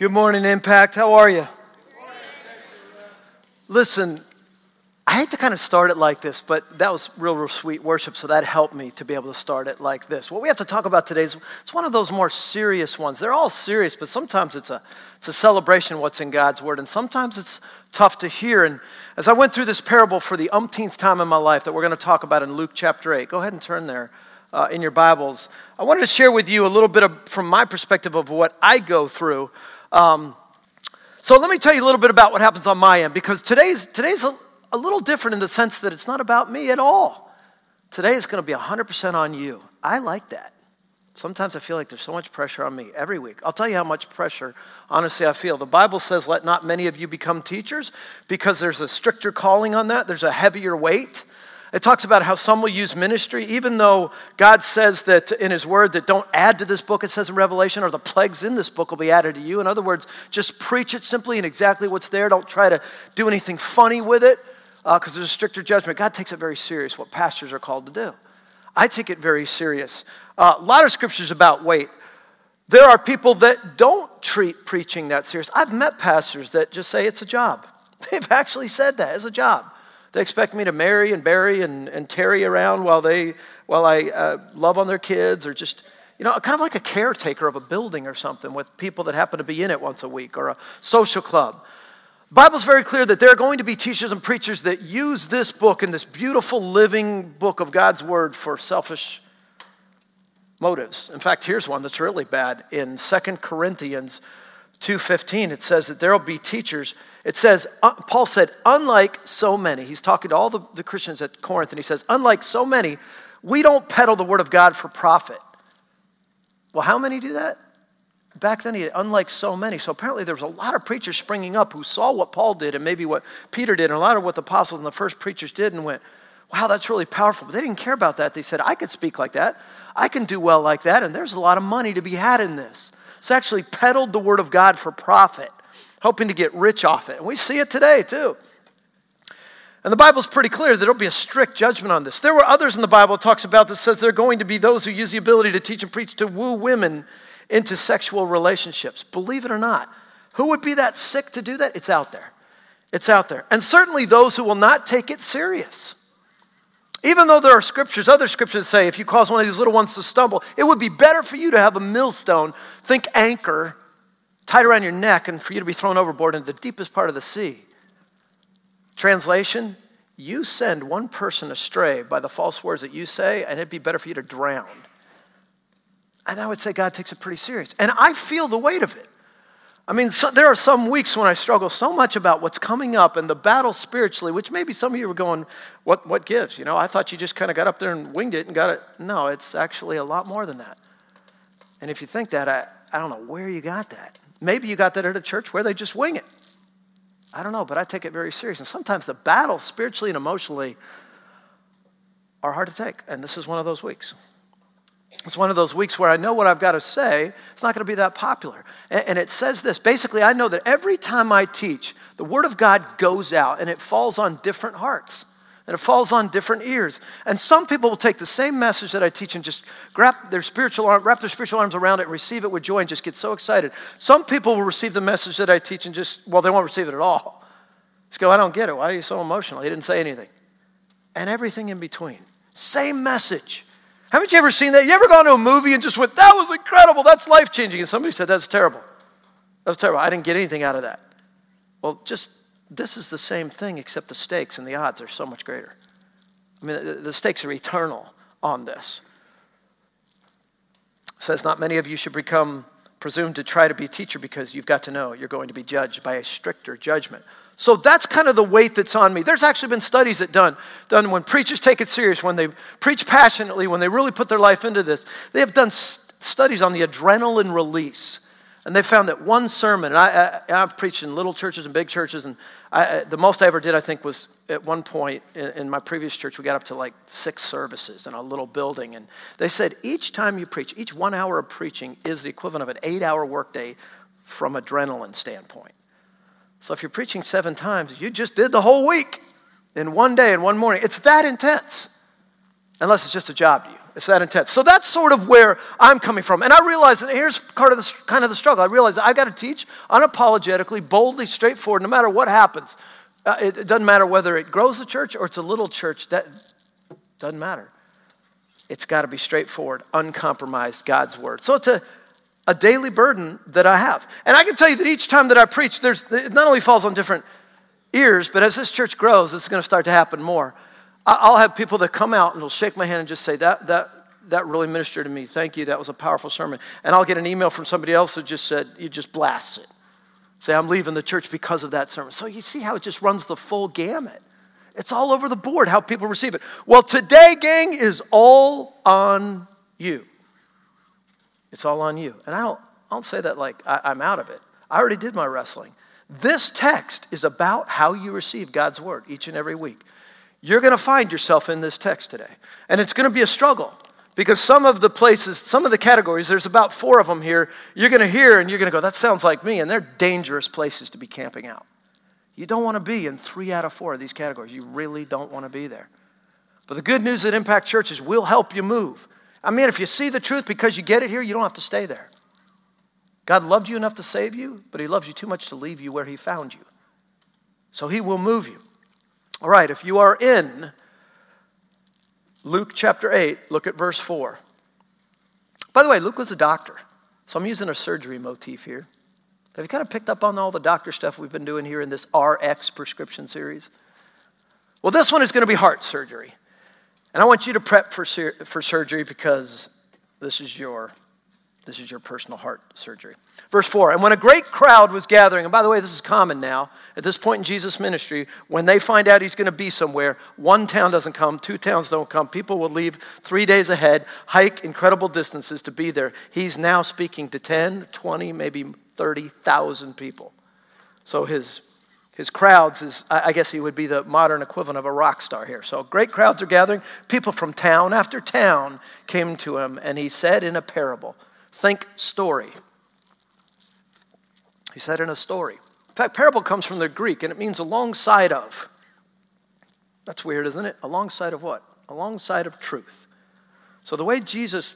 Good morning, Impact. How are you? Listen, I hate to kind of start it like this, but that was real, real sweet worship, so that helped me to be able to start it like this. What we have to talk about today is it's one of those more serious ones. They're all serious, but sometimes it's a, it's a celebration what's in God's Word, and sometimes it's tough to hear. And as I went through this parable for the umpteenth time in my life that we're going to talk about in Luke chapter 8, go ahead and turn there uh, in your Bibles. I wanted to share with you a little bit of, from my perspective of what I go through um, so let me tell you a little bit about what happens on my end because today's, today's a, a little different in the sense that it's not about me at all. Today is going to be 100% on you. I like that. Sometimes I feel like there's so much pressure on me every week. I'll tell you how much pressure, honestly, I feel. The Bible says, Let not many of you become teachers because there's a stricter calling on that, there's a heavier weight. It talks about how some will use ministry, even though God says that in His Word that don't add to this book, it says in Revelation, or the plagues in this book will be added to you. In other words, just preach it simply and exactly what's there. Don't try to do anything funny with it because uh, there's a stricter judgment. God takes it very serious, what pastors are called to do. I take it very serious. Uh, a lot of scriptures about weight. There are people that don't treat preaching that serious. I've met pastors that just say it's a job. They've actually said that it's a job. They expect me to marry and bury and, and tarry around while, they, while I uh, love on their kids or just, you know, kind of like a caretaker of a building or something with people that happen to be in it once a week or a social club. Bible's very clear that there are going to be teachers and preachers that use this book and this beautiful living book of God's word for selfish motives. In fact, here's one that's really bad. In Second Corinthians 2:15 it says that there'll be teachers it says, uh, Paul said, unlike so many, he's talking to all the, the Christians at Corinth, and he says, unlike so many, we don't peddle the word of God for profit. Well, how many do that? Back then, he unlike so many. So apparently, there was a lot of preachers springing up who saw what Paul did and maybe what Peter did, and a lot of what the apostles and the first preachers did, and went, wow, that's really powerful. But they didn't care about that. They said, I could speak like that. I can do well like that, and there's a lot of money to be had in this. So actually peddled the word of God for profit hoping to get rich off it. And we see it today, too. And the Bible's pretty clear that there'll be a strict judgment on this. There were others in the Bible talks about that says there are going to be those who use the ability to teach and preach to woo women into sexual relationships. Believe it or not, who would be that sick to do that? It's out there. It's out there. And certainly those who will not take it serious. Even though there are scriptures, other scriptures say if you cause one of these little ones to stumble, it would be better for you to have a millstone, think anchor, tied around your neck and for you to be thrown overboard into the deepest part of the sea. Translation You send one person astray by the false words that you say, and it'd be better for you to drown. And I would say God takes it pretty serious. And I feel the weight of it. I mean, so, there are some weeks when I struggle so much about what's coming up and the battle spiritually, which maybe some of you are going, what, what gives? You know, I thought you just kind of got up there and winged it and got it. No, it's actually a lot more than that. And if you think that, I, I don't know where you got that. Maybe you got that at a church where they just wing it. I don't know, but I take it very serious. And sometimes the battles, spiritually and emotionally, are hard to take. And this is one of those weeks. It's one of those weeks where I know what I've got to say. It's not going to be that popular. And it says this basically, I know that every time I teach, the Word of God goes out and it falls on different hearts and it falls on different ears. And some people will take the same message that I teach and just wrap their spiritual arm, wrap their spiritual arms around it and receive it with joy and just get so excited. Some people will receive the message that I teach and just, well, they won't receive it at all. Just go, I don't get it. Why are you so emotional? He didn't say anything. And everything in between. Same message. Haven't you ever seen that? You ever gone to a movie and just went, that was incredible, that's life changing? And somebody said, that's terrible. That's terrible. I didn't get anything out of that. Well, just this is the same thing, except the stakes and the odds are so much greater. I mean, the, the stakes are eternal on this. It says, Not many of you should become presumed to try to be a teacher because you've got to know you're going to be judged by a stricter judgment. So that's kind of the weight that's on me. There's actually been studies that done done when preachers take it serious, when they preach passionately, when they really put their life into this. They have done studies on the adrenaline release and they found that one sermon, and I, have preached in little churches and big churches, and I, the most I ever did, I think, was at one point in, in, my previous church, we got up to like six services in a little building. And they said each time you preach, each one hour of preaching is the equivalent of an eight hour workday from adrenaline standpoint. So if you're preaching seven times, you just did the whole week in one day and one morning. It's that intense, unless it's just a job to you. It's that intense. So that's sort of where I'm coming from. And I realize, that here's part of the, kind of the struggle. I realize I've got to teach unapologetically, boldly, straightforward, no matter what happens. Uh, it, it doesn't matter whether it grows a church or it's a little church. That doesn't matter. It's got to be straightforward, uncompromised God's word. So it's a, a daily burden that I have. And I can tell you that each time that I preach, there's, it not only falls on different ears, but as this church grows, it's going to start to happen more. I'll have people that come out and will shake my hand and just say, that, that, that really ministered to me. Thank you. That was a powerful sermon. And I'll get an email from somebody else that just said, you just blast it. Say, I'm leaving the church because of that sermon. So you see how it just runs the full gamut. It's all over the board how people receive it. Well, today, gang, is all on you. It's all on you. And I don't, I don't say that like I, I'm out of it. I already did my wrestling. This text is about how you receive God's word each and every week. You're going to find yourself in this text today. And it's going to be a struggle because some of the places, some of the categories, there's about four of them here, you're going to hear and you're going to go, that sounds like me. And they're dangerous places to be camping out. You don't want to be in three out of four of these categories. You really don't want to be there. But the good news at Impact Church is we'll help you move. I mean, if you see the truth because you get it here, you don't have to stay there. God loved you enough to save you, but He loves you too much to leave you where He found you. So He will move you. All right, if you are in Luke chapter 8, look at verse 4. By the way, Luke was a doctor, so I'm using a surgery motif here. Have you kind of picked up on all the doctor stuff we've been doing here in this RX prescription series? Well, this one is going to be heart surgery. And I want you to prep for, for surgery because this is your this is your personal heart surgery. Verse 4 And when a great crowd was gathering, and by the way, this is common now, at this point in Jesus' ministry, when they find out he's going to be somewhere, one town doesn't come, two towns don't come. People will leave three days ahead, hike incredible distances to be there. He's now speaking to 10, 20, maybe 30,000 people. So his his crowds is, I guess he would be the modern equivalent of a rock star here. So great crowds are gathering. People from town after town came to him, and he said in a parable, Think story. He said in a story. In fact, parable comes from the Greek and it means alongside of. That's weird, isn't it? Alongside of what? Alongside of truth. So the way Jesus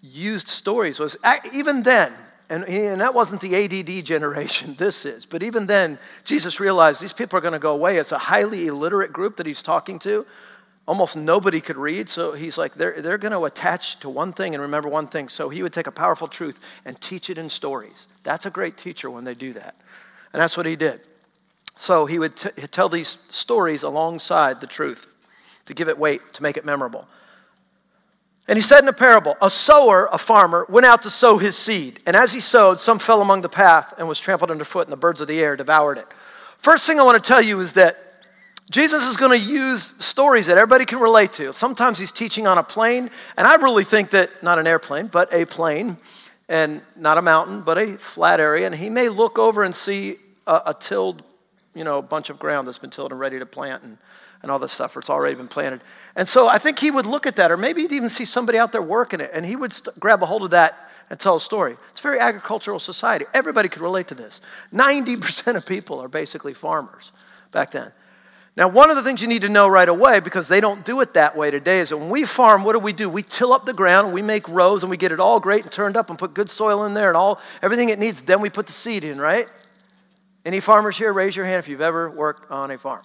used stories was, even then, and, and that wasn't the ADD generation, this is, but even then, Jesus realized these people are going to go away. It's a highly illiterate group that he's talking to almost nobody could read. So he's like, they're, they're going to attach to one thing and remember one thing. So he would take a powerful truth and teach it in stories. That's a great teacher when they do that. And that's what he did. So he would t- tell these stories alongside the truth to give it weight, to make it memorable. And he said in a parable, a sower, a farmer, went out to sow his seed. And as he sowed, some fell among the path and was trampled underfoot, and the birds of the air devoured it. First thing I want to tell you is that Jesus is going to use stories that everybody can relate to. Sometimes he's teaching on a plain, and I really think that not an airplane, but a plain, and not a mountain, but a flat area. And he may look over and see a, a tilled, you know, bunch of ground that's been tilled and ready to plant and, and all this stuff, it's already been planted. And so I think he would look at that, or maybe he'd even see somebody out there working it, and he would st- grab a hold of that and tell a story. It's a very agricultural society. Everybody could relate to this. 90% of people are basically farmers back then. Now, one of the things you need to know right away, because they don't do it that way today, is that when we farm, what do we do? We till up the ground, we make rows, and we get it all great and turned up and put good soil in there and all everything it needs. Then we put the seed in, right? Any farmers here, raise your hand if you've ever worked on a farm.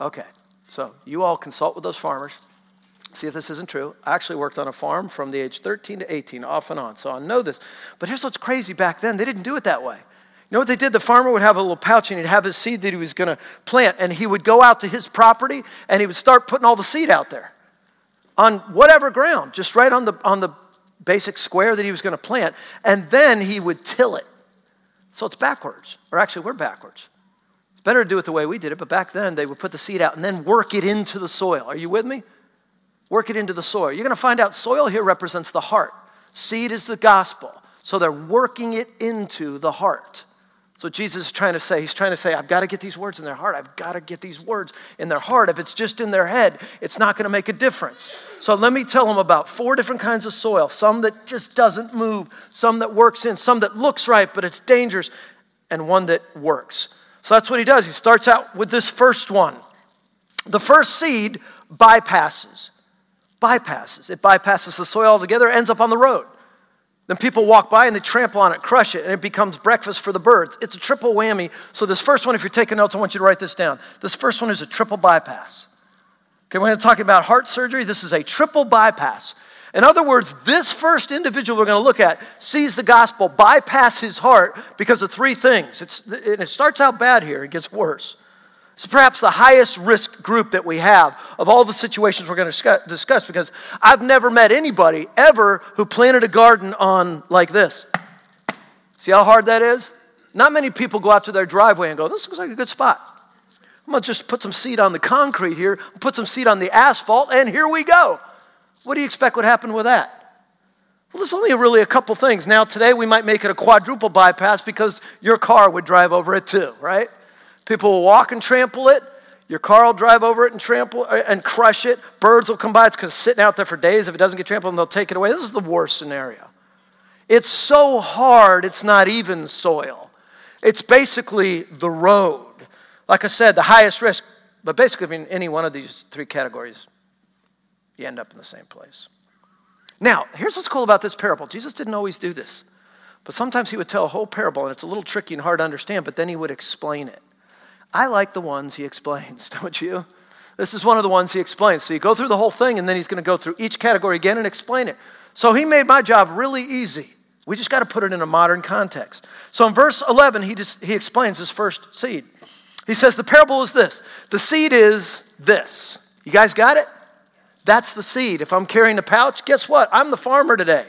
Okay, so you all consult with those farmers. See if this isn't true. I actually worked on a farm from the age 13 to 18, off and on, so I know this. But here's what's crazy back then they didn't do it that way. You know what they did? The farmer would have a little pouch and he'd have his seed that he was going to plant, and he would go out to his property and he would start putting all the seed out there on whatever ground, just right on the, on the basic square that he was going to plant, and then he would till it. So it's backwards, or actually, we're backwards. Better to do it the way we did it, but back then they would put the seed out and then work it into the soil. Are you with me? Work it into the soil. You're going to find out soil here represents the heart, seed is the gospel. So they're working it into the heart. So Jesus is trying to say, he's trying to say, I've got to get these words in their heart. I've got to get these words in their heart. If it's just in their head, it's not going to make a difference. So let me tell them about four different kinds of soil some that just doesn't move, some that works in, some that looks right, but it's dangerous, and one that works. So that's what he does. He starts out with this first one. The first seed bypasses. bypasses. It bypasses the soil altogether, ends up on the road. Then people walk by and they trample on it, crush it, and it becomes breakfast for the birds. It's a triple whammy. So, this first one, if you're taking notes, I want you to write this down. This first one is a triple bypass. Okay, we're going to talk about heart surgery. This is a triple bypass. In other words, this first individual we're going to look at sees the gospel bypass his heart because of three things. It's, and it starts out bad here, it gets worse. It's perhaps the highest risk group that we have of all the situations we're going to discuss because I've never met anybody ever who planted a garden on like this. See how hard that is? Not many people go out to their driveway and go, This looks like a good spot. I'm going to just put some seed on the concrete here, put some seed on the asphalt, and here we go. What do you expect would happen with that? Well, there's only really a couple things. Now, today we might make it a quadruple bypass because your car would drive over it too, right? People will walk and trample it. Your car will drive over it and trample uh, and crush it. Birds will come by. It's sitting out there for days. If it doesn't get trampled, and they'll take it away. This is the worst scenario. It's so hard, it's not even soil. It's basically the road. Like I said, the highest risk. But basically, in any one of these three categories, you end up in the same place. Now, here's what's cool about this parable Jesus didn't always do this, but sometimes he would tell a whole parable, and it's a little tricky and hard to understand, but then he would explain it. I like the ones he explains, don't you? This is one of the ones he explains. So you go through the whole thing, and then he's going to go through each category again and explain it. So he made my job really easy. We just got to put it in a modern context. So in verse 11, he, just, he explains his first seed. He says, The parable is this the seed is this. You guys got it? That's the seed. If I'm carrying a pouch, guess what? I'm the farmer today.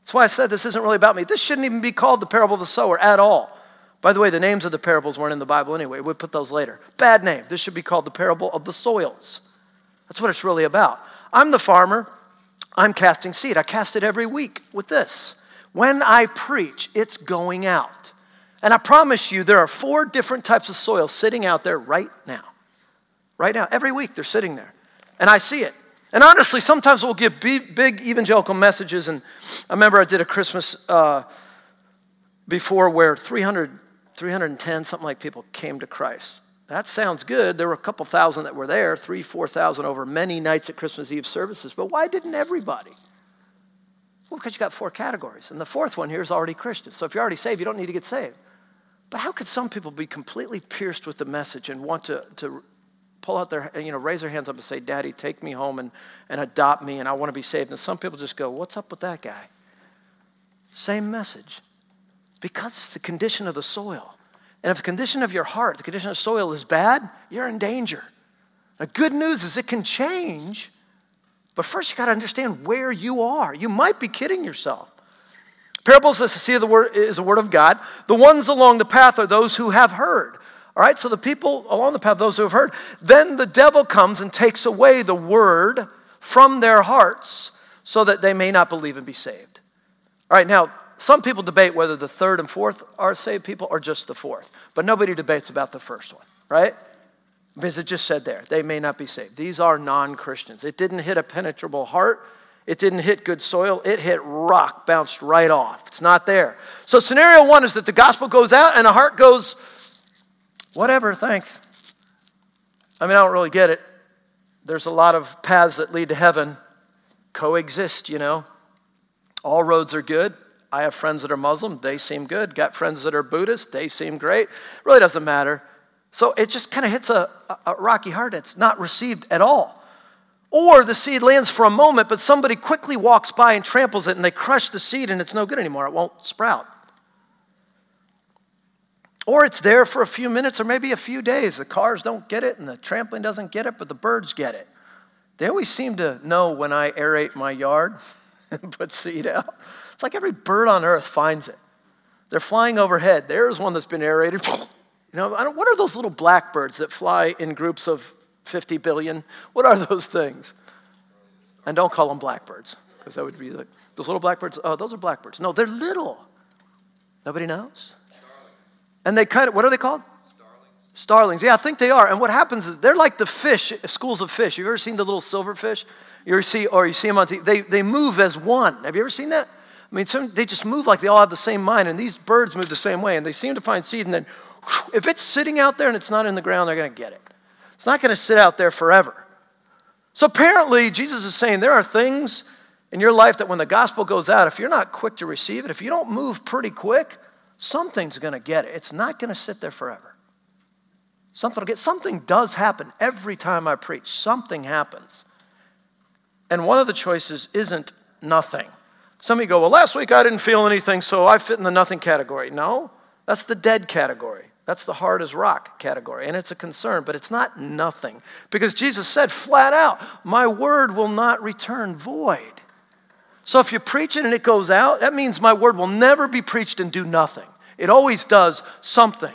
That's why I said this isn't really about me. This shouldn't even be called the parable of the sower at all. By the way, the names of the parables weren't in the Bible anyway. We'll put those later. Bad name. This should be called the parable of the soils. That's what it's really about. I'm the farmer. I'm casting seed. I cast it every week with this. When I preach, it's going out. And I promise you, there are four different types of soil sitting out there right now. Right now. Every week, they're sitting there. And I see it. And honestly, sometimes we'll give big evangelical messages. And I remember I did a Christmas uh, before where 300 310 something like people came to Christ. That sounds good. There were a couple thousand that were there, three, 4,000 over many nights at Christmas Eve services. But why didn't everybody? Well, because you got four categories. And the fourth one here is already Christian. So if you're already saved, you don't need to get saved. But how could some people be completely pierced with the message and want to, to pull out their, you know, raise their hands up and say, Daddy, take me home and, and adopt me and I want to be saved? And some people just go, What's up with that guy? Same message because it's the condition of the soil. And if the condition of your heart, the condition of soil is bad, you're in danger. The good news is it can change, but first you got to understand where you are. You might be kidding yourself. Parables, as I see the word, is a word of God. The ones along the path are those who have heard. All right, so the people along the path, those who have heard. Then the devil comes and takes away the word from their hearts so that they may not believe and be saved. All right, now some people debate whether the third and fourth are saved people or just the fourth, but nobody debates about the first one, right? Because it just said there, they may not be saved. These are non Christians. It didn't hit a penetrable heart, it didn't hit good soil, it hit rock, bounced right off. It's not there. So, scenario one is that the gospel goes out and a heart goes, whatever, thanks. I mean, I don't really get it. There's a lot of paths that lead to heaven coexist, you know. All roads are good. I have friends that are Muslim, they seem good. Got friends that are Buddhist, they seem great. Really doesn't matter. So it just kind of hits a, a, rocky heart. It's not received at all. Or the seed lands for a moment, but somebody quickly walks by and tramples it and they crush the seed and it's no good anymore. It won't sprout. Or it's there for a few minutes or maybe a few days. The cars don't get it and the trampoline doesn't get it, but the birds get it. They always seem to know when I aerate my yard and put seed out. It's like every bird on earth finds it. They're flying overhead. There's one that's been aerated. You know, what are those little blackbirds that fly in groups of 50 billion? What are those things? And don't call them blackbirds, because that would be like, those little blackbirds, oh, those are blackbirds. No, they're little. Nobody knows? And they kind of, what are they called? Starlings. Starlings, yeah, I think they are. And what happens is they're like the fish, schools of fish. You've ever seen the little silver fish? You ever see, or you see them on TV? They, they move as one. Have you ever seen that? I mean, some, they just move like they all have the same mind, and these birds move the same way, and they seem to find seed, and then whew, if it's sitting out there and it's not in the ground, they're going to get it. It's not going to sit out there forever. So apparently, Jesus is saying there are things in your life that when the gospel goes out, if you're not quick to receive it, if you don't move pretty quick, something's going to get it. It's not going to sit there forever. Something will get something does happen every time I preach. Something happens. And one of the choices isn't nothing. Some of you go, Well, last week I didn't feel anything, so I fit in the nothing category. No, that's the dead category. That's the hard as rock category. And it's a concern, but it's not nothing. Because Jesus said flat out, My word will not return void. So if you preach it and it goes out, that means my word will never be preached and do nothing. It always does something.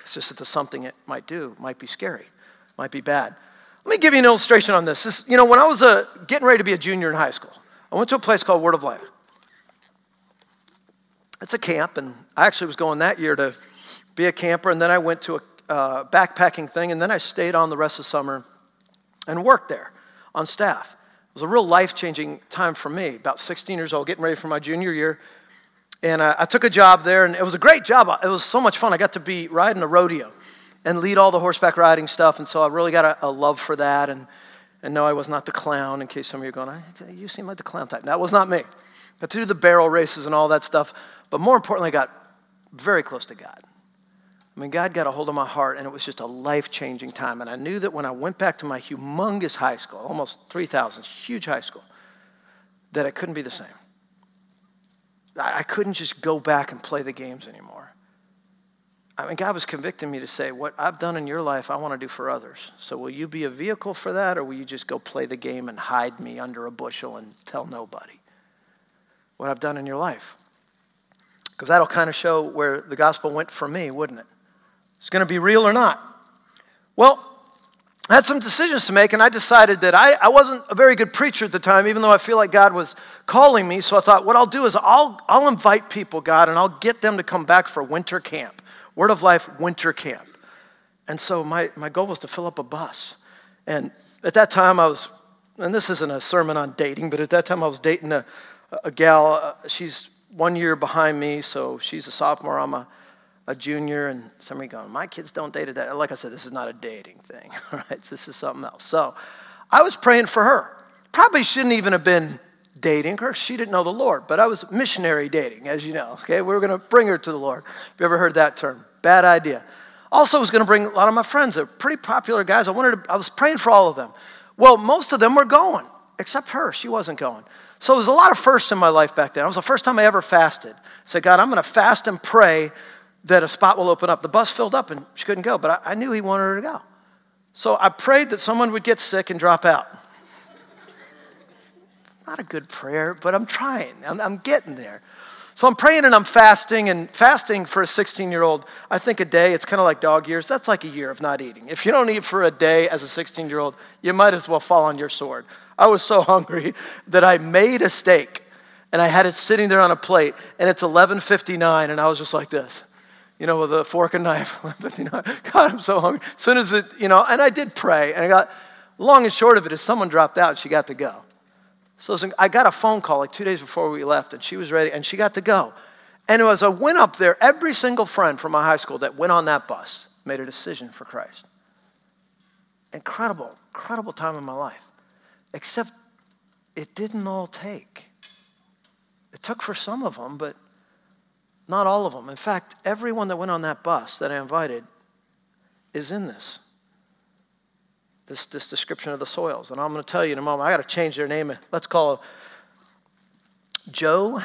It's just that the something it might do might be scary, might be bad. Let me give you an illustration on this. this you know, when I was uh, getting ready to be a junior in high school, I went to a place called Word of Life. It's a camp, and I actually was going that year to be a camper, and then I went to a uh, backpacking thing, and then I stayed on the rest of summer and worked there on staff was a real life changing time for me. About 16 years old, getting ready for my junior year. And I, I, took a job there, and it was a great job. It was so much fun. I got to be riding a rodeo and lead all the horseback riding stuff. And so I really got a, a love for that. And, and no, I was not the clown, in case some of you are going, you seem like the clown type. That was not me. Got to do the barrel races and all that stuff. But more importantly, I got very close to God. I mean, God got a hold of my heart, and it was just a life changing time. And I knew that when I went back to my humongous high school, almost 3,000, huge high school, that it couldn't be the same. I couldn't just go back and play the games anymore. I mean, God was convicting me to say, What I've done in your life, I want to do for others. So, will you be a vehicle for that, or will you just go play the game and hide me under a bushel and tell nobody what I've done in your life? Because that'll kind of show where the gospel went for me, wouldn't it? It's going to be real or not. Well, I had some decisions to make, and I decided that I, I wasn't a very good preacher at the time, even though I feel like God was calling me. So I thought, what I'll do is I'll, I'll invite people, God, and I'll get them to come back for winter camp, Word of Life winter camp. And so my, my goal was to fill up a bus. And at that time, I was, and this isn't a sermon on dating, but at that time, I was dating a, a gal. Uh, she's one year behind me, so she's a sophomore. I'm a a junior and somebody going, my kids don't date at that. Like I said, this is not a dating thing, all right? This is something else. So I was praying for her. Probably shouldn't even have been dating her. She didn't know the Lord, but I was missionary dating, as you know. Okay, we were going to bring her to the Lord. Have you ever heard that term? Bad idea. Also, was going to bring a lot of my friends. They're pretty popular guys. I wanted to, I was praying for all of them. Well, most of them were going, except her. She wasn't going. So there was a lot of firsts in my life back then. It was the first time I ever fasted. I said, God, I'm going to fast and pray that a spot will open up. The bus filled up and she couldn't go, but I, I knew he wanted her to go. So I prayed that someone would get sick and drop out. Not a good prayer, but I'm trying. I'm, I'm getting there. So I'm praying and I'm fasting, and fasting for a 16 year old, I think a day, it's kind of like dog years. That's like a year of not eating. If you don't eat for a day as a 16 year old, you might as well fall on your sword. I was so hungry that I made a steak and I had it sitting there on a plate, and it's 11:59, and I was just like this you know, with a fork and knife. God, I'm so hungry. As soon as it, you know, and I did pray, and I got, long and short of it is someone dropped out, she got to go. So I got a phone call like two days before we left, and she was ready, and she got to go. And as I went up there, every single friend from my high school that went on that bus made a decision for Christ. Incredible, incredible time in my life. Except it didn't all take. It took for some of them, but not all of them. In fact, everyone that went on that bus that I invited is in this. This, this description of the soils. And I'm going to tell you in a moment, I got to change their name. Let's call them Joe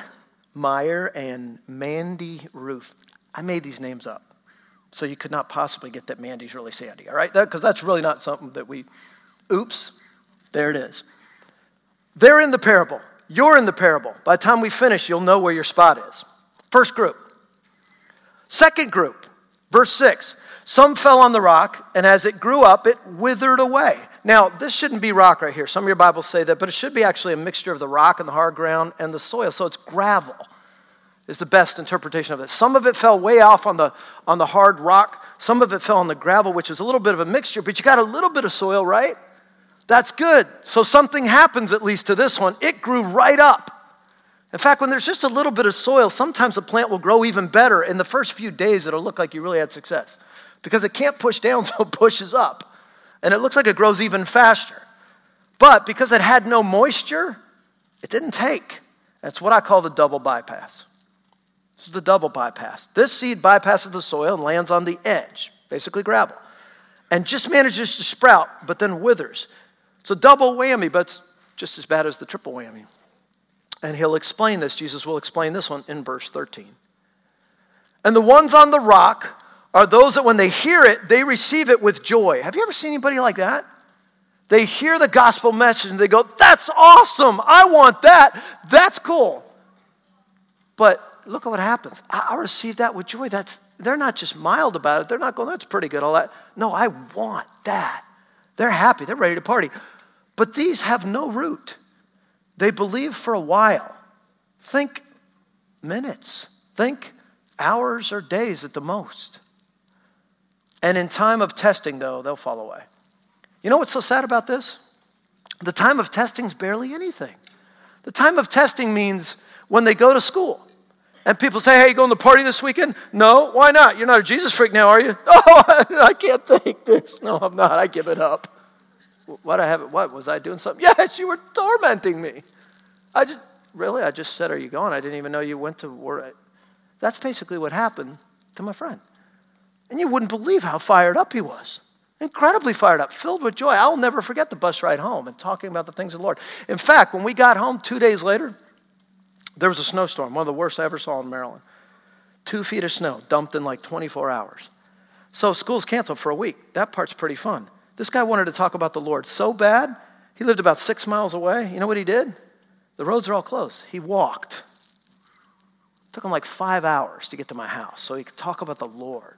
Meyer and Mandy Ruth. I made these names up. So you could not possibly get that Mandy's really Sandy, all right? Because that, that's really not something that we, oops, there it is. They're in the parable. You're in the parable. By the time we finish, you'll know where your spot is. First group. Second group, verse 6. Some fell on the rock, and as it grew up, it withered away. Now, this shouldn't be rock right here. Some of your Bibles say that, but it should be actually a mixture of the rock and the hard ground and the soil. So it's gravel, is the best interpretation of it. Some of it fell way off on the, on the hard rock, some of it fell on the gravel, which is a little bit of a mixture, but you got a little bit of soil, right? That's good. So something happens at least to this one. It grew right up. In fact, when there's just a little bit of soil, sometimes a plant will grow even better. In the first few days, it'll look like you really had success because it can't push down, so it pushes up. And it looks like it grows even faster. But because it had no moisture, it didn't take. That's what I call the double bypass. This is the double bypass. This seed bypasses the soil and lands on the edge, basically gravel, and just manages to sprout, but then withers. It's a double whammy, but it's just as bad as the triple whammy. And he'll explain this. Jesus will explain this one in verse 13. And the ones on the rock are those that when they hear it, they receive it with joy. Have you ever seen anybody like that? They hear the gospel message and they go, That's awesome. I want that. That's cool. But look at what happens. I, I receive that with joy. That's, they're not just mild about it. They're not going, That's pretty good, all that. No, I want that. They're happy. They're ready to party. But these have no root. They believe for a while. Think minutes. Think hours or days at the most. And in time of testing, though, they'll fall away. You know what's so sad about this? The time of testing is barely anything. The time of testing means when they go to school and people say, Hey, you going to the party this weekend? No, why not? You're not a Jesus freak now, are you? Oh, I can't take this. No, I'm not. I give it up. What I have what was I doing something? Yes, you were tormenting me. I just really I just said, Are you going? I didn't even know you went to work. That's basically what happened to my friend. And you wouldn't believe how fired up he was. Incredibly fired up, filled with joy. I'll never forget the bus ride home and talking about the things of the Lord. In fact, when we got home two days later, there was a snowstorm, one of the worst I ever saw in Maryland. Two feet of snow dumped in like 24 hours. So school's canceled for a week. That part's pretty fun. This guy wanted to talk about the Lord so bad, he lived about six miles away. You know what he did? The roads are all closed. He walked. It took him like five hours to get to my house so he could talk about the Lord.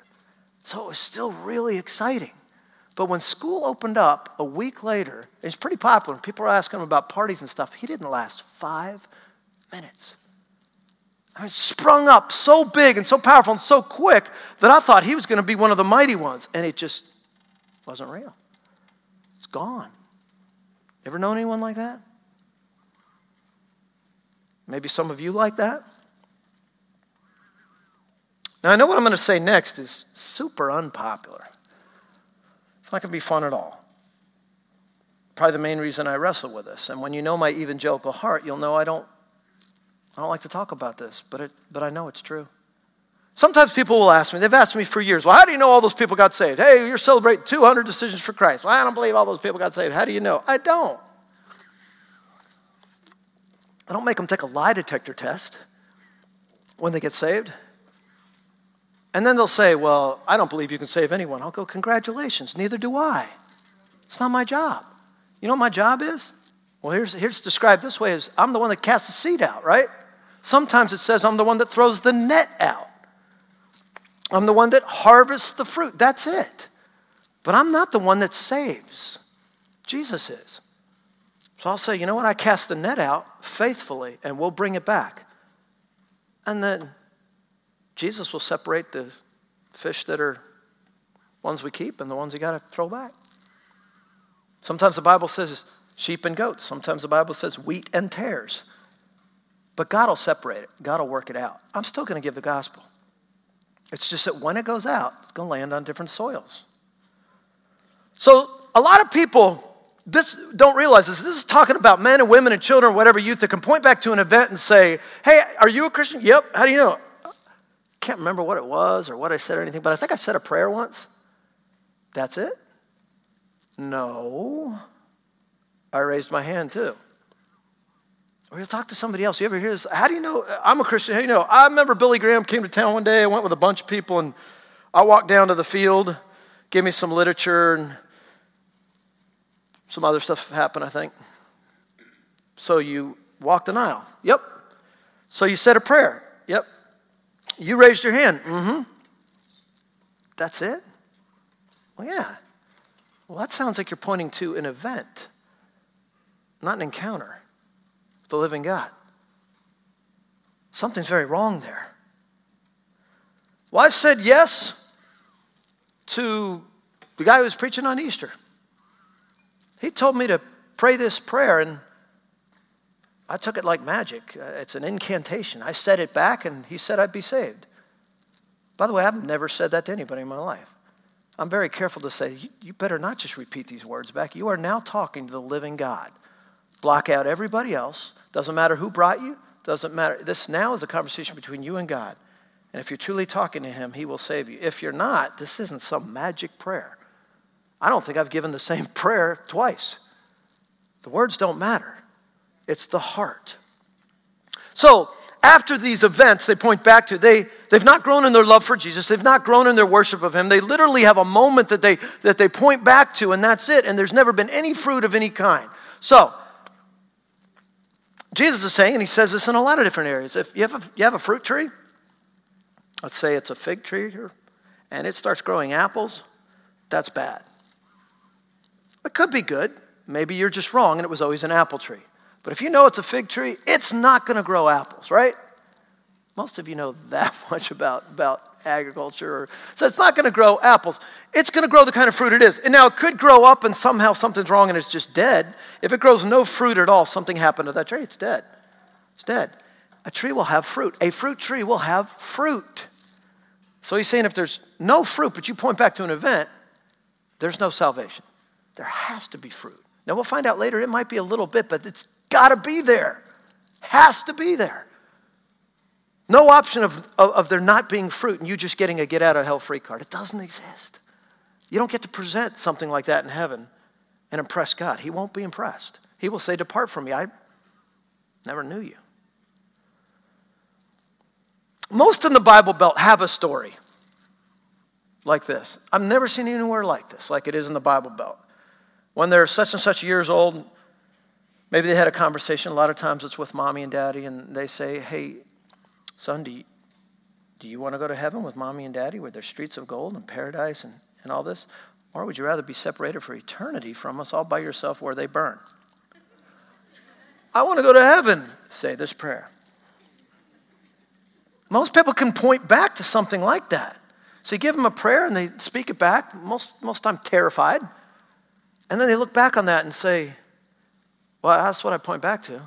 So it was still really exciting. But when school opened up a week later, it's pretty popular. People were asking him about parties and stuff. He didn't last five minutes. I mean, sprung up so big and so powerful and so quick that I thought he was going to be one of the mighty ones. And it just wasn't real. Gone. Ever known anyone like that? Maybe some of you like that? Now, I know what I'm going to say next is super unpopular. It's not going to be fun at all. Probably the main reason I wrestle with this. And when you know my evangelical heart, you'll know I don't, I don't like to talk about this, but, it, but I know it's true. Sometimes people will ask me, they've asked me for years, well, how do you know all those people got saved? Hey, you're celebrating 200 decisions for Christ. Well, I don't believe all those people got saved. How do you know? I don't. I don't make them take a lie detector test when they get saved. And then they'll say, Well, I don't believe you can save anyone. I'll go, Congratulations, neither do I. It's not my job. You know what my job is? Well, here's, here's described this way is I'm the one that casts the seed out, right? Sometimes it says I'm the one that throws the net out. I'm the one that harvests the fruit. That's it. But I'm not the one that saves. Jesus is. So I'll say, you know what? I cast the net out faithfully and we'll bring it back. And then Jesus will separate the fish that are ones we keep and the ones you got to throw back. Sometimes the Bible says sheep and goats. Sometimes the Bible says wheat and tares. But God will separate it. God will work it out. I'm still going to give the gospel. It's just that when it goes out, it's going to land on different soils. So a lot of people this don't realize this. This is talking about men and women and children, whatever youth that can point back to an event and say, "Hey, are you a Christian?" Yep. How do you know? can't remember what it was or what I said or anything, but I think I said a prayer once. That's it? No. I raised my hand too. Or you'll talk to somebody else. You ever hear this? How do you know? I'm a Christian. How do you know? I remember Billy Graham came to town one day. I went with a bunch of people and I walked down to the field, gave me some literature and some other stuff happened, I think. So you walked an aisle. Yep. So you said a prayer. Yep. You raised your hand. Mm-hmm. That's it? Well, yeah. Well, that sounds like you're pointing to an event, not an encounter the living God. Something's very wrong there. Well, I said yes to the guy who was preaching on Easter. He told me to pray this prayer, and I took it like magic. Uh, it's an incantation. I said it back, and he said I'd be saved. By the way, I've never said that to anybody in my life. I'm very careful to say, you better not just repeat these words back. You are now talking to the living God. Block out everybody else. Doesn't matter who brought you. Doesn't matter. This now is a conversation between you and God. And if you're truly talking to Him, He will save you. If you're not, this isn't some magic prayer. I don't think I've given the same prayer twice. The words don't matter, it's the heart. So, after these events they point back to, they, they've not grown in their love for Jesus. They've not grown in their worship of Him. They literally have a moment that they, that they point back to, and that's it. And there's never been any fruit of any kind. So, Jesus is saying, and He says this in a lot of different areas. If you have a, you have a fruit tree, let's say it's a fig tree, and it starts growing apples, that's bad. It could be good. Maybe you're just wrong and it was always an apple tree. But if you know it's a fig tree, it's not going to grow apples, right? Most of you know that much about, about agriculture. So it's not going to grow apples. It's going to grow the kind of fruit it is. And now it could grow up and somehow something's wrong and it's just dead. If it grows no fruit at all, something happened to that tree, it's dead. It's dead. A tree will have fruit. A fruit tree will have fruit. So he's saying if there's no fruit, but you point back to an event, there's no salvation. There has to be fruit. Now we'll find out later, it might be a little bit, but it's got to be there. Has to be there. No option of, of, of, there not being fruit and you just getting a get out of hell free card. It doesn't exist. You don't get to present something like that in heaven and impress God. He won't be impressed. He will say, Depart from me. I never knew you. Most in the Bible Belt have a story like this. I've never seen anywhere like this, like it is in the Bible Belt. When they're such and such years old, Maybe they had a conversation. A lot of times it's with mommy and daddy, and they say, Hey, son, do you, do you want to go to heaven with mommy and daddy where there's streets of gold and paradise and, and all this? Or would you rather be separated for eternity from us all by yourself where they burn? I want to go to heaven. Say this prayer. Most people can point back to something like that. So you give them a prayer and they speak it back, most, most time terrified. And then they look back on that and say, well, that's what I point back to.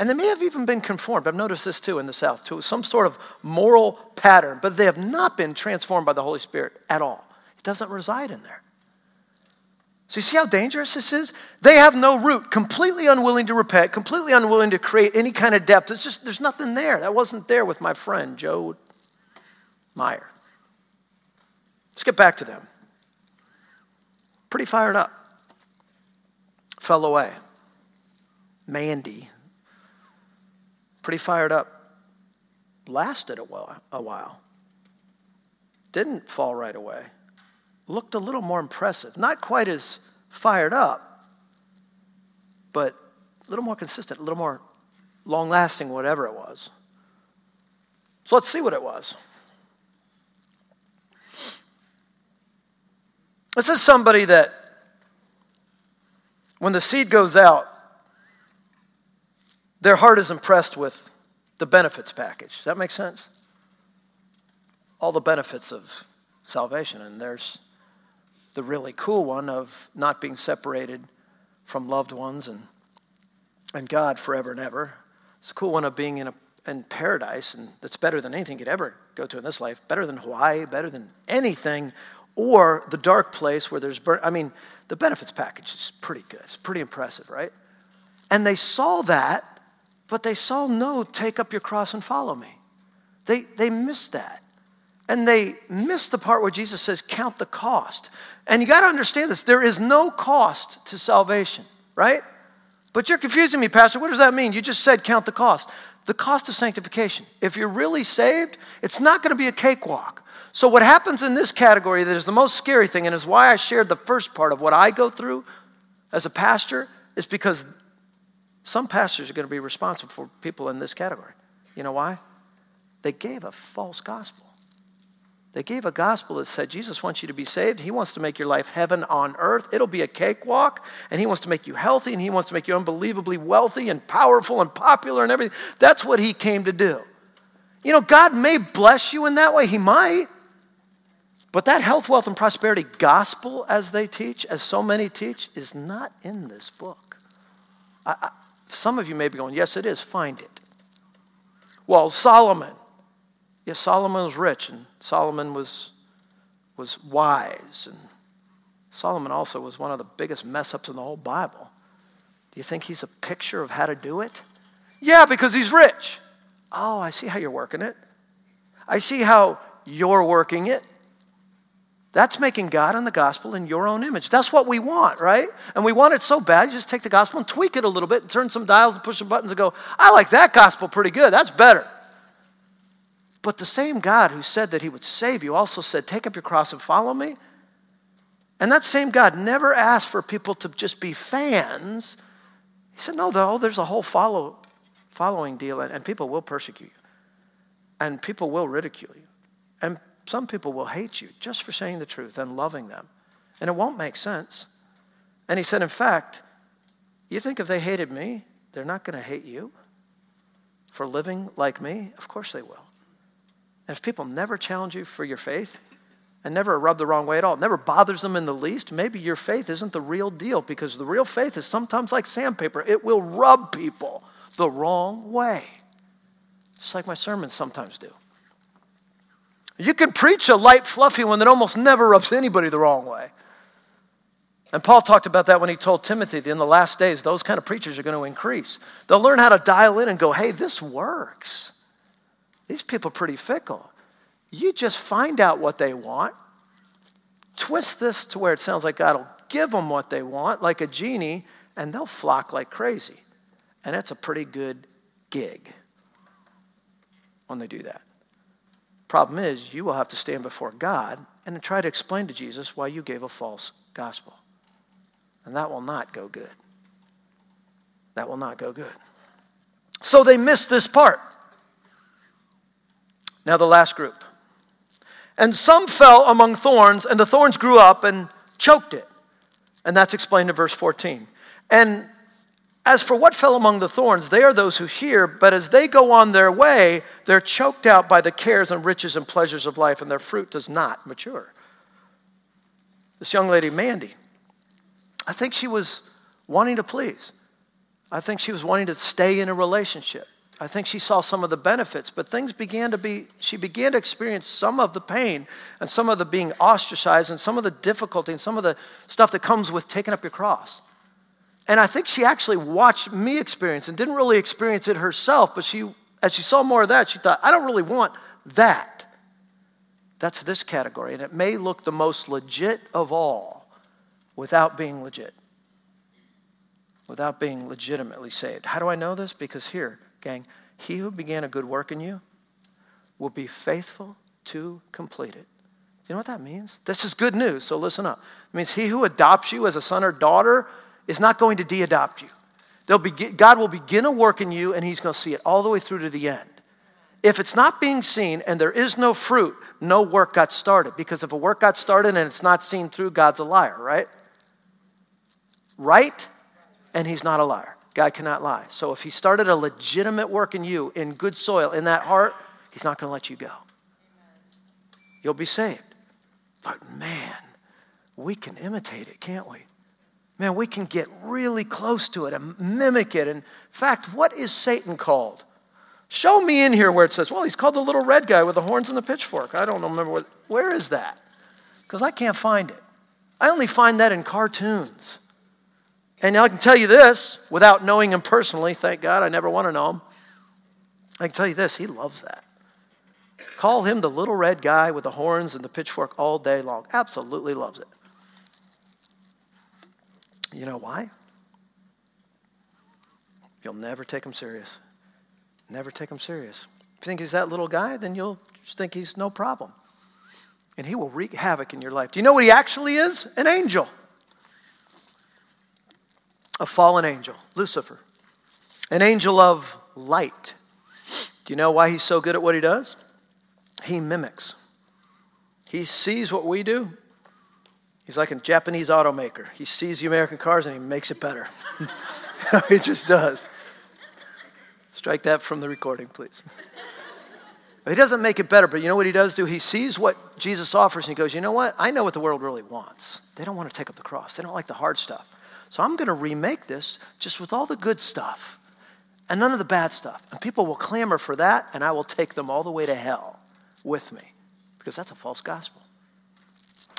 And they may have even been conformed. I've noticed this too in the South, to some sort of moral pattern, but they have not been transformed by the Holy Spirit at all. It doesn't reside in there. So, you see how dangerous this is? They have no root, completely unwilling to repent, completely unwilling to create any kind of depth. It's just, there's nothing there. That wasn't there with my friend, Joe Meyer. Let's get back to them. Pretty fired up fell away. Mandy, pretty fired up, lasted a while, a while. Didn't fall right away. Looked a little more impressive. Not quite as fired up, but a little more consistent, a little more long lasting, whatever it was. So let's see what it was. This is somebody that when the seed goes out, their heart is impressed with the benefits package. Does that make sense? All the benefits of salvation. And there's the really cool one of not being separated from loved ones and, and God forever and ever. It's a cool one of being in, a, in paradise, and that's better than anything you could ever go to in this life, better than Hawaii, better than anything, or the dark place where there's. I mean, the benefits package is pretty good. It's pretty impressive, right? And they saw that, but they saw no, take up your cross and follow me. They, they missed that. And they missed the part where Jesus says, count the cost. And you got to understand this there is no cost to salvation, right? But you're confusing me, Pastor. What does that mean? You just said count the cost. The cost of sanctification. If you're really saved, it's not going to be a cakewalk. So, what happens in this category that is the most scary thing, and is why I shared the first part of what I go through as a pastor, is because some pastors are going to be responsible for people in this category. You know why? They gave a false gospel. They gave a gospel that said Jesus wants you to be saved. He wants to make your life heaven on earth. It'll be a cakewalk, and He wants to make you healthy, and He wants to make you unbelievably wealthy and powerful and popular and everything. That's what He came to do. You know, God may bless you in that way, He might. But that health, wealth, and prosperity gospel, as they teach, as so many teach, is not in this book. I, some of you may be going, yes, it is. Find it. Well, Solomon. Yes, Solomon was rich, and Solomon was was wise. And Solomon also was one of the biggest mess ups in the whole Bible. Do you think he's a picture of how to do it? Yeah, because he's rich. Oh, I see how you're working it. I see how you're working it. That's making God and the gospel in your own image. That's what we want, right? And we want it so bad, you just take the gospel and tweak it a little bit and turn some dials and push some buttons and go, I like that gospel pretty good. That's better. But the same God who said that he would save you also said, Take up your cross and follow me. And that same God never asked for people to just be fans. He said, No, though, there's a whole follow, following deal, and, and people will persecute you, and people will ridicule you, and some people will hate you just for saying the truth and loving them. And it won't make sense. And he said, In fact, you think if they hated me, they're not going to hate you for living like me? Of course they will. And if people never challenge you for your faith and never rub the wrong way at all, never bothers them in the least, maybe your faith isn't the real deal because the real faith is sometimes like sandpaper. It will rub people the wrong way, just like my sermons sometimes do. You can preach a light, fluffy one that almost never rubs anybody the wrong way. And Paul talked about that when he told Timothy that in the last days, those kind of preachers are going to increase. They'll learn how to dial in and go, hey, this works. These people are pretty fickle. You just find out what they want, twist this to where it sounds like God will give them what they want, like a genie, and they'll flock like crazy. And that's a pretty good gig when they do that. Problem is, you will have to stand before God and try to explain to Jesus why you gave a false gospel. And that will not go good. That will not go good. So they missed this part. Now, the last group. And some fell among thorns, and the thorns grew up and choked it. And that's explained in verse 14. And as for what fell among the thorns, they are those who hear, but as they go on their way, they're choked out by the cares and riches and pleasures of life, and their fruit does not mature. This young lady, Mandy, I think she was wanting to please. I think she was wanting to stay in a relationship. I think she saw some of the benefits, but things began to be, she began to experience some of the pain and some of the being ostracized and some of the difficulty and some of the stuff that comes with taking up your cross. And I think she actually watched me experience and didn't really experience it herself, but she, as she saw more of that, she thought, I don't really want that. That's this category, and it may look the most legit of all without being legit, without being legitimately saved. How do I know this? Because here, gang, he who began a good work in you will be faithful to complete it. You know what that means? This is good news, so listen up. It means he who adopts you as a son or daughter is not going to de adopt you. Be, God will begin a work in you and he's going to see it all the way through to the end. If it's not being seen and there is no fruit, no work got started. Because if a work got started and it's not seen through, God's a liar, right? Right? And he's not a liar. God cannot lie. So if he started a legitimate work in you, in good soil, in that heart, he's not going to let you go. You'll be saved. But man, we can imitate it, can't we? Man, we can get really close to it and mimic it. In fact, what is Satan called? Show me in here where it says, well, he's called the little red guy with the horns and the pitchfork. I don't remember what, where is that? Because I can't find it. I only find that in cartoons. And I can tell you this without knowing him personally, thank God, I never want to know him. I can tell you this, he loves that. Call him the little red guy with the horns and the pitchfork all day long. Absolutely loves it. You know why? You'll never take him serious. Never take him serious. If you think he's that little guy, then you'll think he's no problem. And he will wreak havoc in your life. Do you know what he actually is? An angel a fallen angel, Lucifer, an angel of light. Do you know why he's so good at what he does? He mimics. He sees what we do. He's like a Japanese automaker. He sees the American cars and he makes it better. he just does. Strike that from the recording, please. He doesn't make it better, but you know what he does do? He sees what Jesus offers and he goes, You know what? I know what the world really wants. They don't want to take up the cross, they don't like the hard stuff. So I'm going to remake this just with all the good stuff and none of the bad stuff. And people will clamor for that, and I will take them all the way to hell with me because that's a false gospel.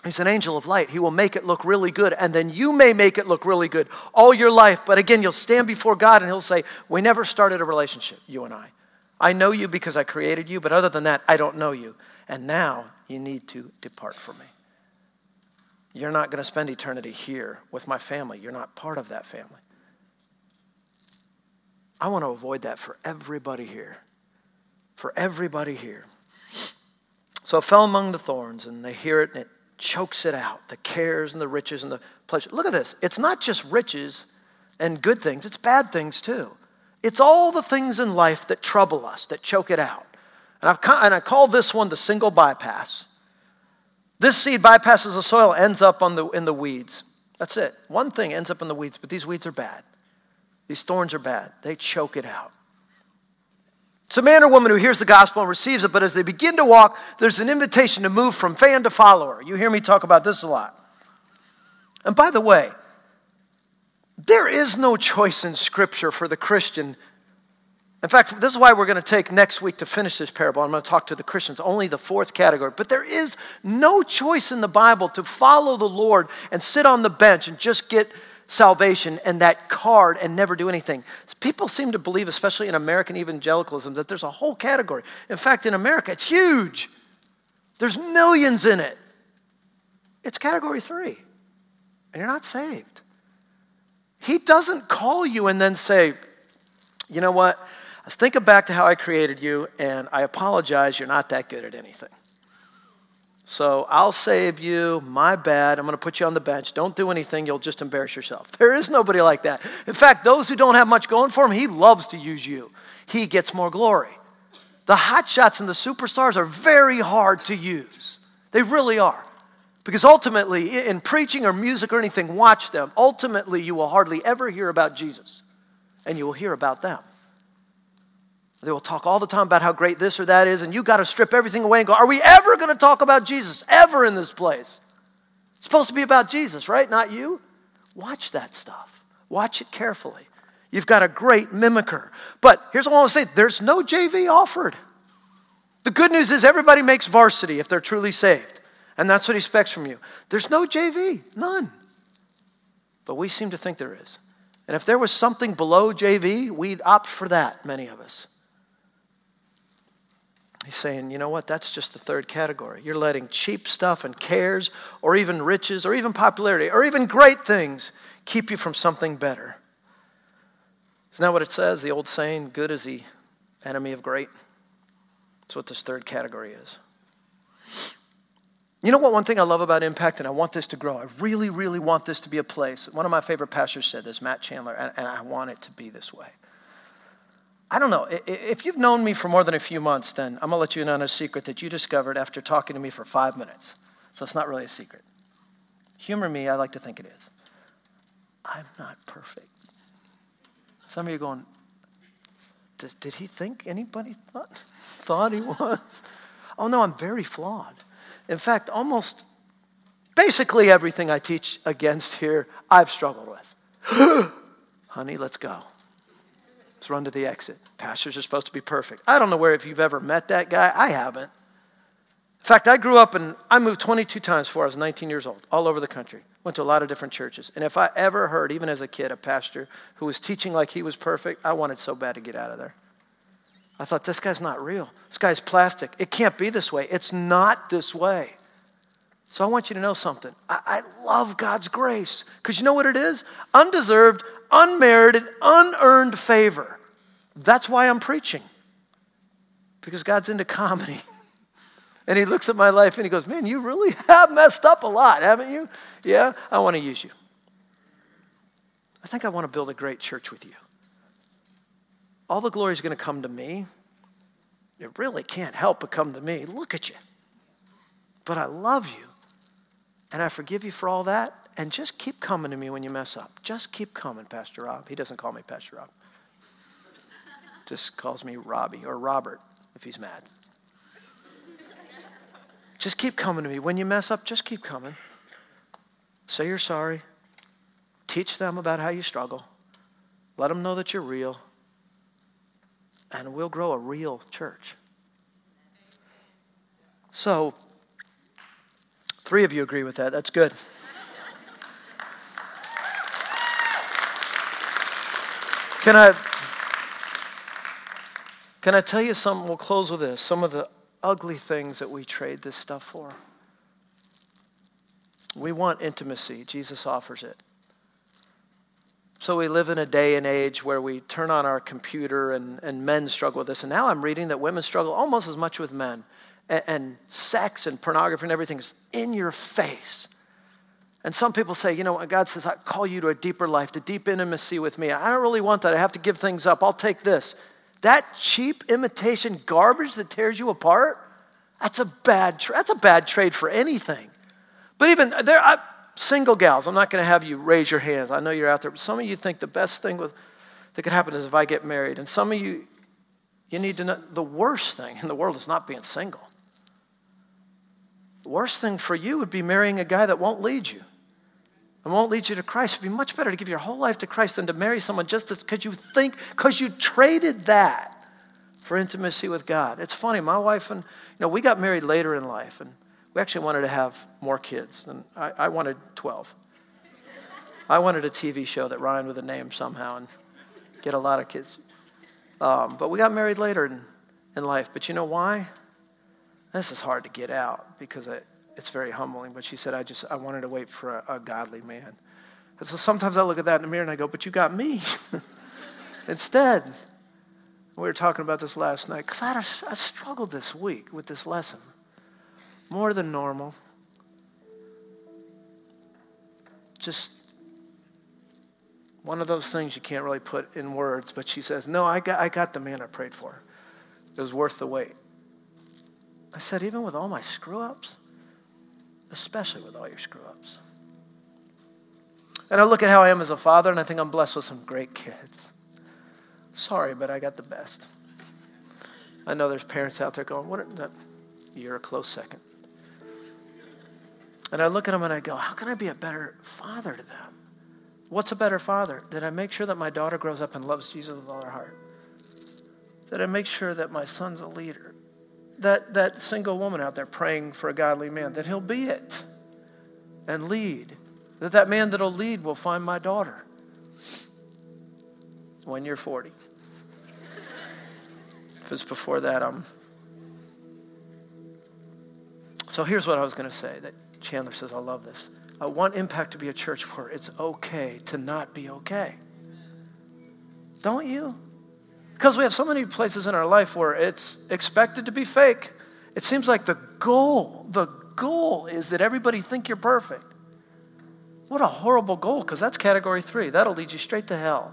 He's an angel of light. He will make it look really good, and then you may make it look really good all your life. But again, you'll stand before God and He'll say, We never started a relationship, you and I. I know you because I created you, but other than that, I don't know you. And now you need to depart from me. You're not going to spend eternity here with my family. You're not part of that family. I want to avoid that for everybody here. For everybody here. So it fell among the thorns, and they hear it, and it chokes it out the cares and the riches and the pleasure. Look at this. It's not just riches and good things, it's bad things too. It's all the things in life that trouble us, that choke it out. And, I've, and I call this one the single bypass. This seed bypasses the soil, ends up on the, in the weeds. That's it. One thing ends up in the weeds, but these weeds are bad. These thorns are bad. They choke it out. It's a man or woman who hears the gospel and receives it, but as they begin to walk, there's an invitation to move from fan to follower. You hear me talk about this a lot. And by the way, there is no choice in Scripture for the Christian. In fact, this is why we're going to take next week to finish this parable. I'm going to talk to the Christians, only the fourth category. But there is no choice in the Bible to follow the Lord and sit on the bench and just get salvation and that card and never do anything. People seem to believe, especially in American evangelicalism, that there's a whole category. In fact, in America, it's huge. There's millions in it. It's category three, and you're not saved. He doesn't call you and then say, you know what? Let's think back to how I created you, and I apologize, you're not that good at anything. So I'll save you. My bad. I'm going to put you on the bench. Don't do anything. You'll just embarrass yourself. There is nobody like that. In fact, those who don't have much going for him, he loves to use you. He gets more glory. The hotshots and the superstars are very hard to use. They really are. Because ultimately, in preaching or music or anything, watch them. Ultimately, you will hardly ever hear about Jesus, and you will hear about them. They will talk all the time about how great this or that is, and you got to strip everything away and go, Are we ever going to talk about Jesus? Ever in this place? It's supposed to be about Jesus, right? Not you? Watch that stuff. Watch it carefully. You've got a great mimicker. But here's what I want to say there's no JV offered. The good news is everybody makes varsity if they're truly saved. And that's what he expects from you. There's no JV, none. But we seem to think there is. And if there was something below JV, we'd opt for that, many of us. He's saying, you know what? That's just the third category. You're letting cheap stuff and cares, or even riches, or even popularity, or even great things keep you from something better. Isn't that what it says? The old saying, good is the enemy of great? That's what this third category is. You know what? One thing I love about Impact, and I want this to grow, I really, really want this to be a place. One of my favorite pastors said this, Matt Chandler, and, and I want it to be this way. I don't know. If you've known me for more than a few months, then I'm going to let you in on a secret that you discovered after talking to me for five minutes. So it's not really a secret. Humor me, I like to think it is. I'm not perfect. Some of you are going, did, did he think anybody thought, thought he was? Oh, no, I'm very flawed. In fact, almost basically everything I teach against here, I've struggled with. Honey, let's go. Let's run to the exit. Pastors are supposed to be perfect. I don't know where if you've ever met that guy. I haven't. In fact, I grew up and I moved 22 times before I was 19 years old, all over the country. Went to a lot of different churches. And if I ever heard, even as a kid, a pastor who was teaching like he was perfect, I wanted so bad to get out of there. I thought, this guy's not real. This guy's plastic. It can't be this way. It's not this way. So I want you to know something. I, I love God's grace because you know what it is? Undeserved, unmerited, unearned favor. That's why I'm preaching. Because God's into comedy. and He looks at my life and He goes, Man, you really have messed up a lot, haven't you? Yeah, I want to use you. I think I want to build a great church with you. All the glory is going to come to me. It really can't help but come to me. Look at you. But I love you. And I forgive you for all that. And just keep coming to me when you mess up. Just keep coming, Pastor Rob. He doesn't call me Pastor Rob. Just calls me Robbie or Robert if he's mad. just keep coming to me. When you mess up, just keep coming. Say you're sorry. Teach them about how you struggle. Let them know that you're real. And we'll grow a real church. So, Three of you agree with that. That's good. Can I can I tell you something? We'll close with this. Some of the ugly things that we trade this stuff for. We want intimacy. Jesus offers it. So we live in a day and age where we turn on our computer and, and men struggle with this. And now I'm reading that women struggle almost as much with men. And, and sex and pornography and everything is in your face. And some people say, you know, God says, I call you to a deeper life, to deep intimacy with me. I don't really want that. I have to give things up. I'll take this. That cheap imitation garbage that tears you apart, that's a bad, tra- that's a bad trade for anything. But even there, I, single gals, I'm not going to have you raise your hands. I know you're out there, but some of you think the best thing with, that could happen is if I get married. And some of you, you need to know the worst thing in the world is not being single. Worst thing for you would be marrying a guy that won't lead you and won't lead you to Christ. It'd be much better to give your whole life to Christ than to marry someone just because you think, because you traded that for intimacy with God. It's funny, my wife and, you know, we got married later in life, and we actually wanted to have more kids, and I, I wanted 12. I wanted a TV show that rhymed with a name somehow and get a lot of kids. Um, but we got married later in, in life. But you know why? This is hard to get out because it, it's very humbling. But she said, I just, I wanted to wait for a, a godly man. And so sometimes I look at that in the mirror and I go, but you got me. Instead, we were talking about this last night because I, I struggled this week with this lesson more than normal. Just one of those things you can't really put in words, but she says, No, I got, I got the man I prayed for. It was worth the wait. I said, Even with all my screw ups, especially with all your screw ups. And I look at how I am as a father, and I think I'm blessed with some great kids. Sorry, but I got the best. I know there's parents out there going, "What?" You're a close second. And I look at them and I go, how can I be a better father to them? What's a better father? Did I make sure that my daughter grows up and loves Jesus with all her heart? Did I make sure that my son's a leader? That that single woman out there praying for a godly man, that he'll be it and lead. That that man that'll lead will find my daughter when you're 40. if it's before that, I'm. So here's what I was going to say that Chandler says, I love this. I want Impact to be a church where it's okay to not be okay. Don't you? Because we have so many places in our life where it's expected to be fake. It seems like the goal, the goal is that everybody think you're perfect. What a horrible goal, because that's category three. That'll lead you straight to hell.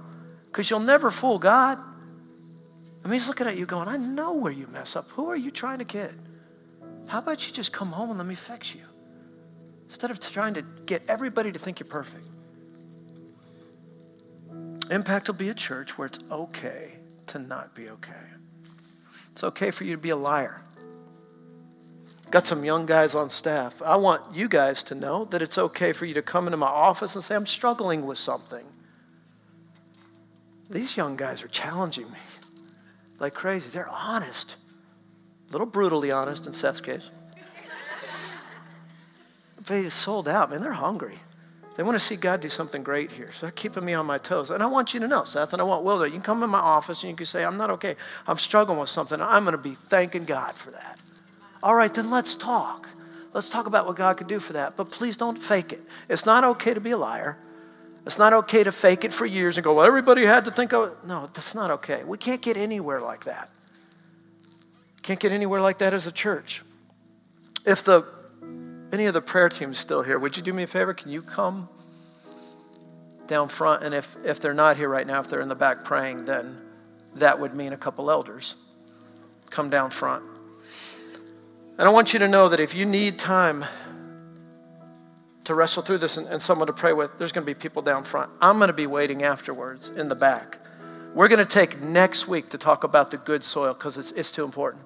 Because you'll never fool God. I mean, he's looking at you going, I know where you mess up. Who are you trying to kid? How about you just come home and let me fix you? instead of trying to get everybody to think you're perfect. Impact will be a church where it's okay to not be okay. It's okay for you to be a liar. Got some young guys on staff. I want you guys to know that it's okay for you to come into my office and say, I'm struggling with something. These young guys are challenging me like crazy. They're honest, a little brutally honest in Seth's case they sold out, man. They're hungry. They want to see God do something great here. So they're keeping me on my toes. And I want you to know, Seth, and I want Will, that you can come in my office and you can say, I'm not okay. I'm struggling with something. I'm going to be thanking God for that. All right, then let's talk. Let's talk about what God could do for that. But please don't fake it. It's not okay to be a liar. It's not okay to fake it for years and go, well, everybody had to think of it. No, that's not okay. We can't get anywhere like that. Can't get anywhere like that as a church. If the any of the prayer teams still here? Would you do me a favor? Can you come down front? And if, if they're not here right now, if they're in the back praying, then that would mean a couple elders. Come down front. And I want you to know that if you need time to wrestle through this and, and someone to pray with, there's going to be people down front. I'm going to be waiting afterwards in the back. We're going to take next week to talk about the good soil because it's, it's too important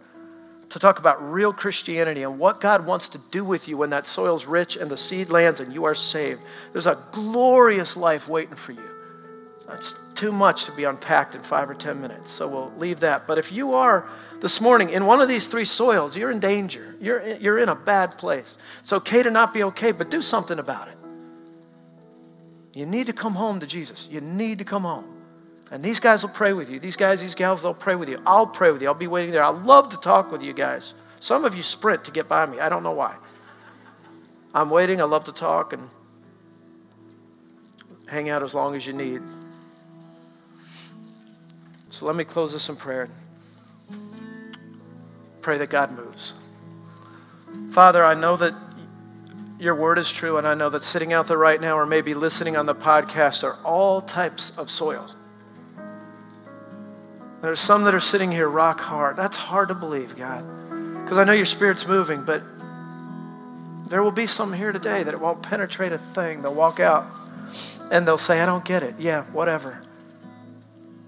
to talk about real Christianity and what God wants to do with you when that soil's rich and the seed lands and you are saved. There's a glorious life waiting for you. It's too much to be unpacked in five or 10 minutes, so we'll leave that. But if you are this morning in one of these three soils, you're in danger. You're, you're in a bad place. It's okay to not be okay, but do something about it. You need to come home to Jesus. You need to come home. And these guys will pray with you. These guys, these gals, they'll pray with you. I'll pray with you. I'll be waiting there. I love to talk with you guys. Some of you sprint to get by me. I don't know why. I'm waiting. I love to talk and hang out as long as you need. So let me close this in prayer. Pray that God moves. Father, I know that your word is true, and I know that sitting out there right now or maybe listening on the podcast are all types of soil. There's some that are sitting here rock hard. That's hard to believe, God, because I know your spirit's moving, but there will be some here today that it won't penetrate a thing. They'll walk out and they'll say, I don't get it. Yeah, whatever.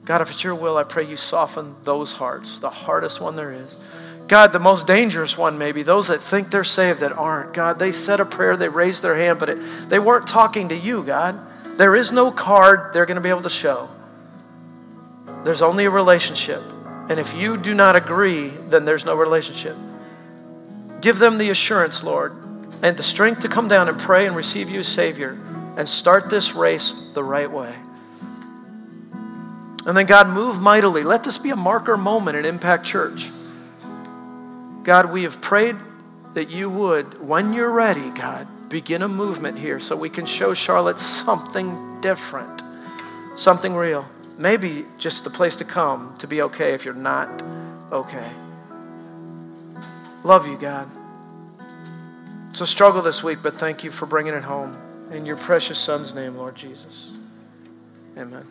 God, if it's your will, I pray you soften those hearts, the hardest one there is. God, the most dangerous one, maybe, those that think they're saved that aren't. God, they said a prayer, they raised their hand, but it, they weren't talking to you, God. There is no card they're going to be able to show. There's only a relationship. And if you do not agree, then there's no relationship. Give them the assurance, Lord, and the strength to come down and pray and receive you as Savior and start this race the right way. And then, God, move mightily. Let this be a marker moment at Impact Church. God, we have prayed that you would, when you're ready, God, begin a movement here so we can show Charlotte something different, something real. Maybe just the place to come to be okay if you're not okay. Love you, God. It's a struggle this week, but thank you for bringing it home. In your precious Son's name, Lord Jesus. Amen.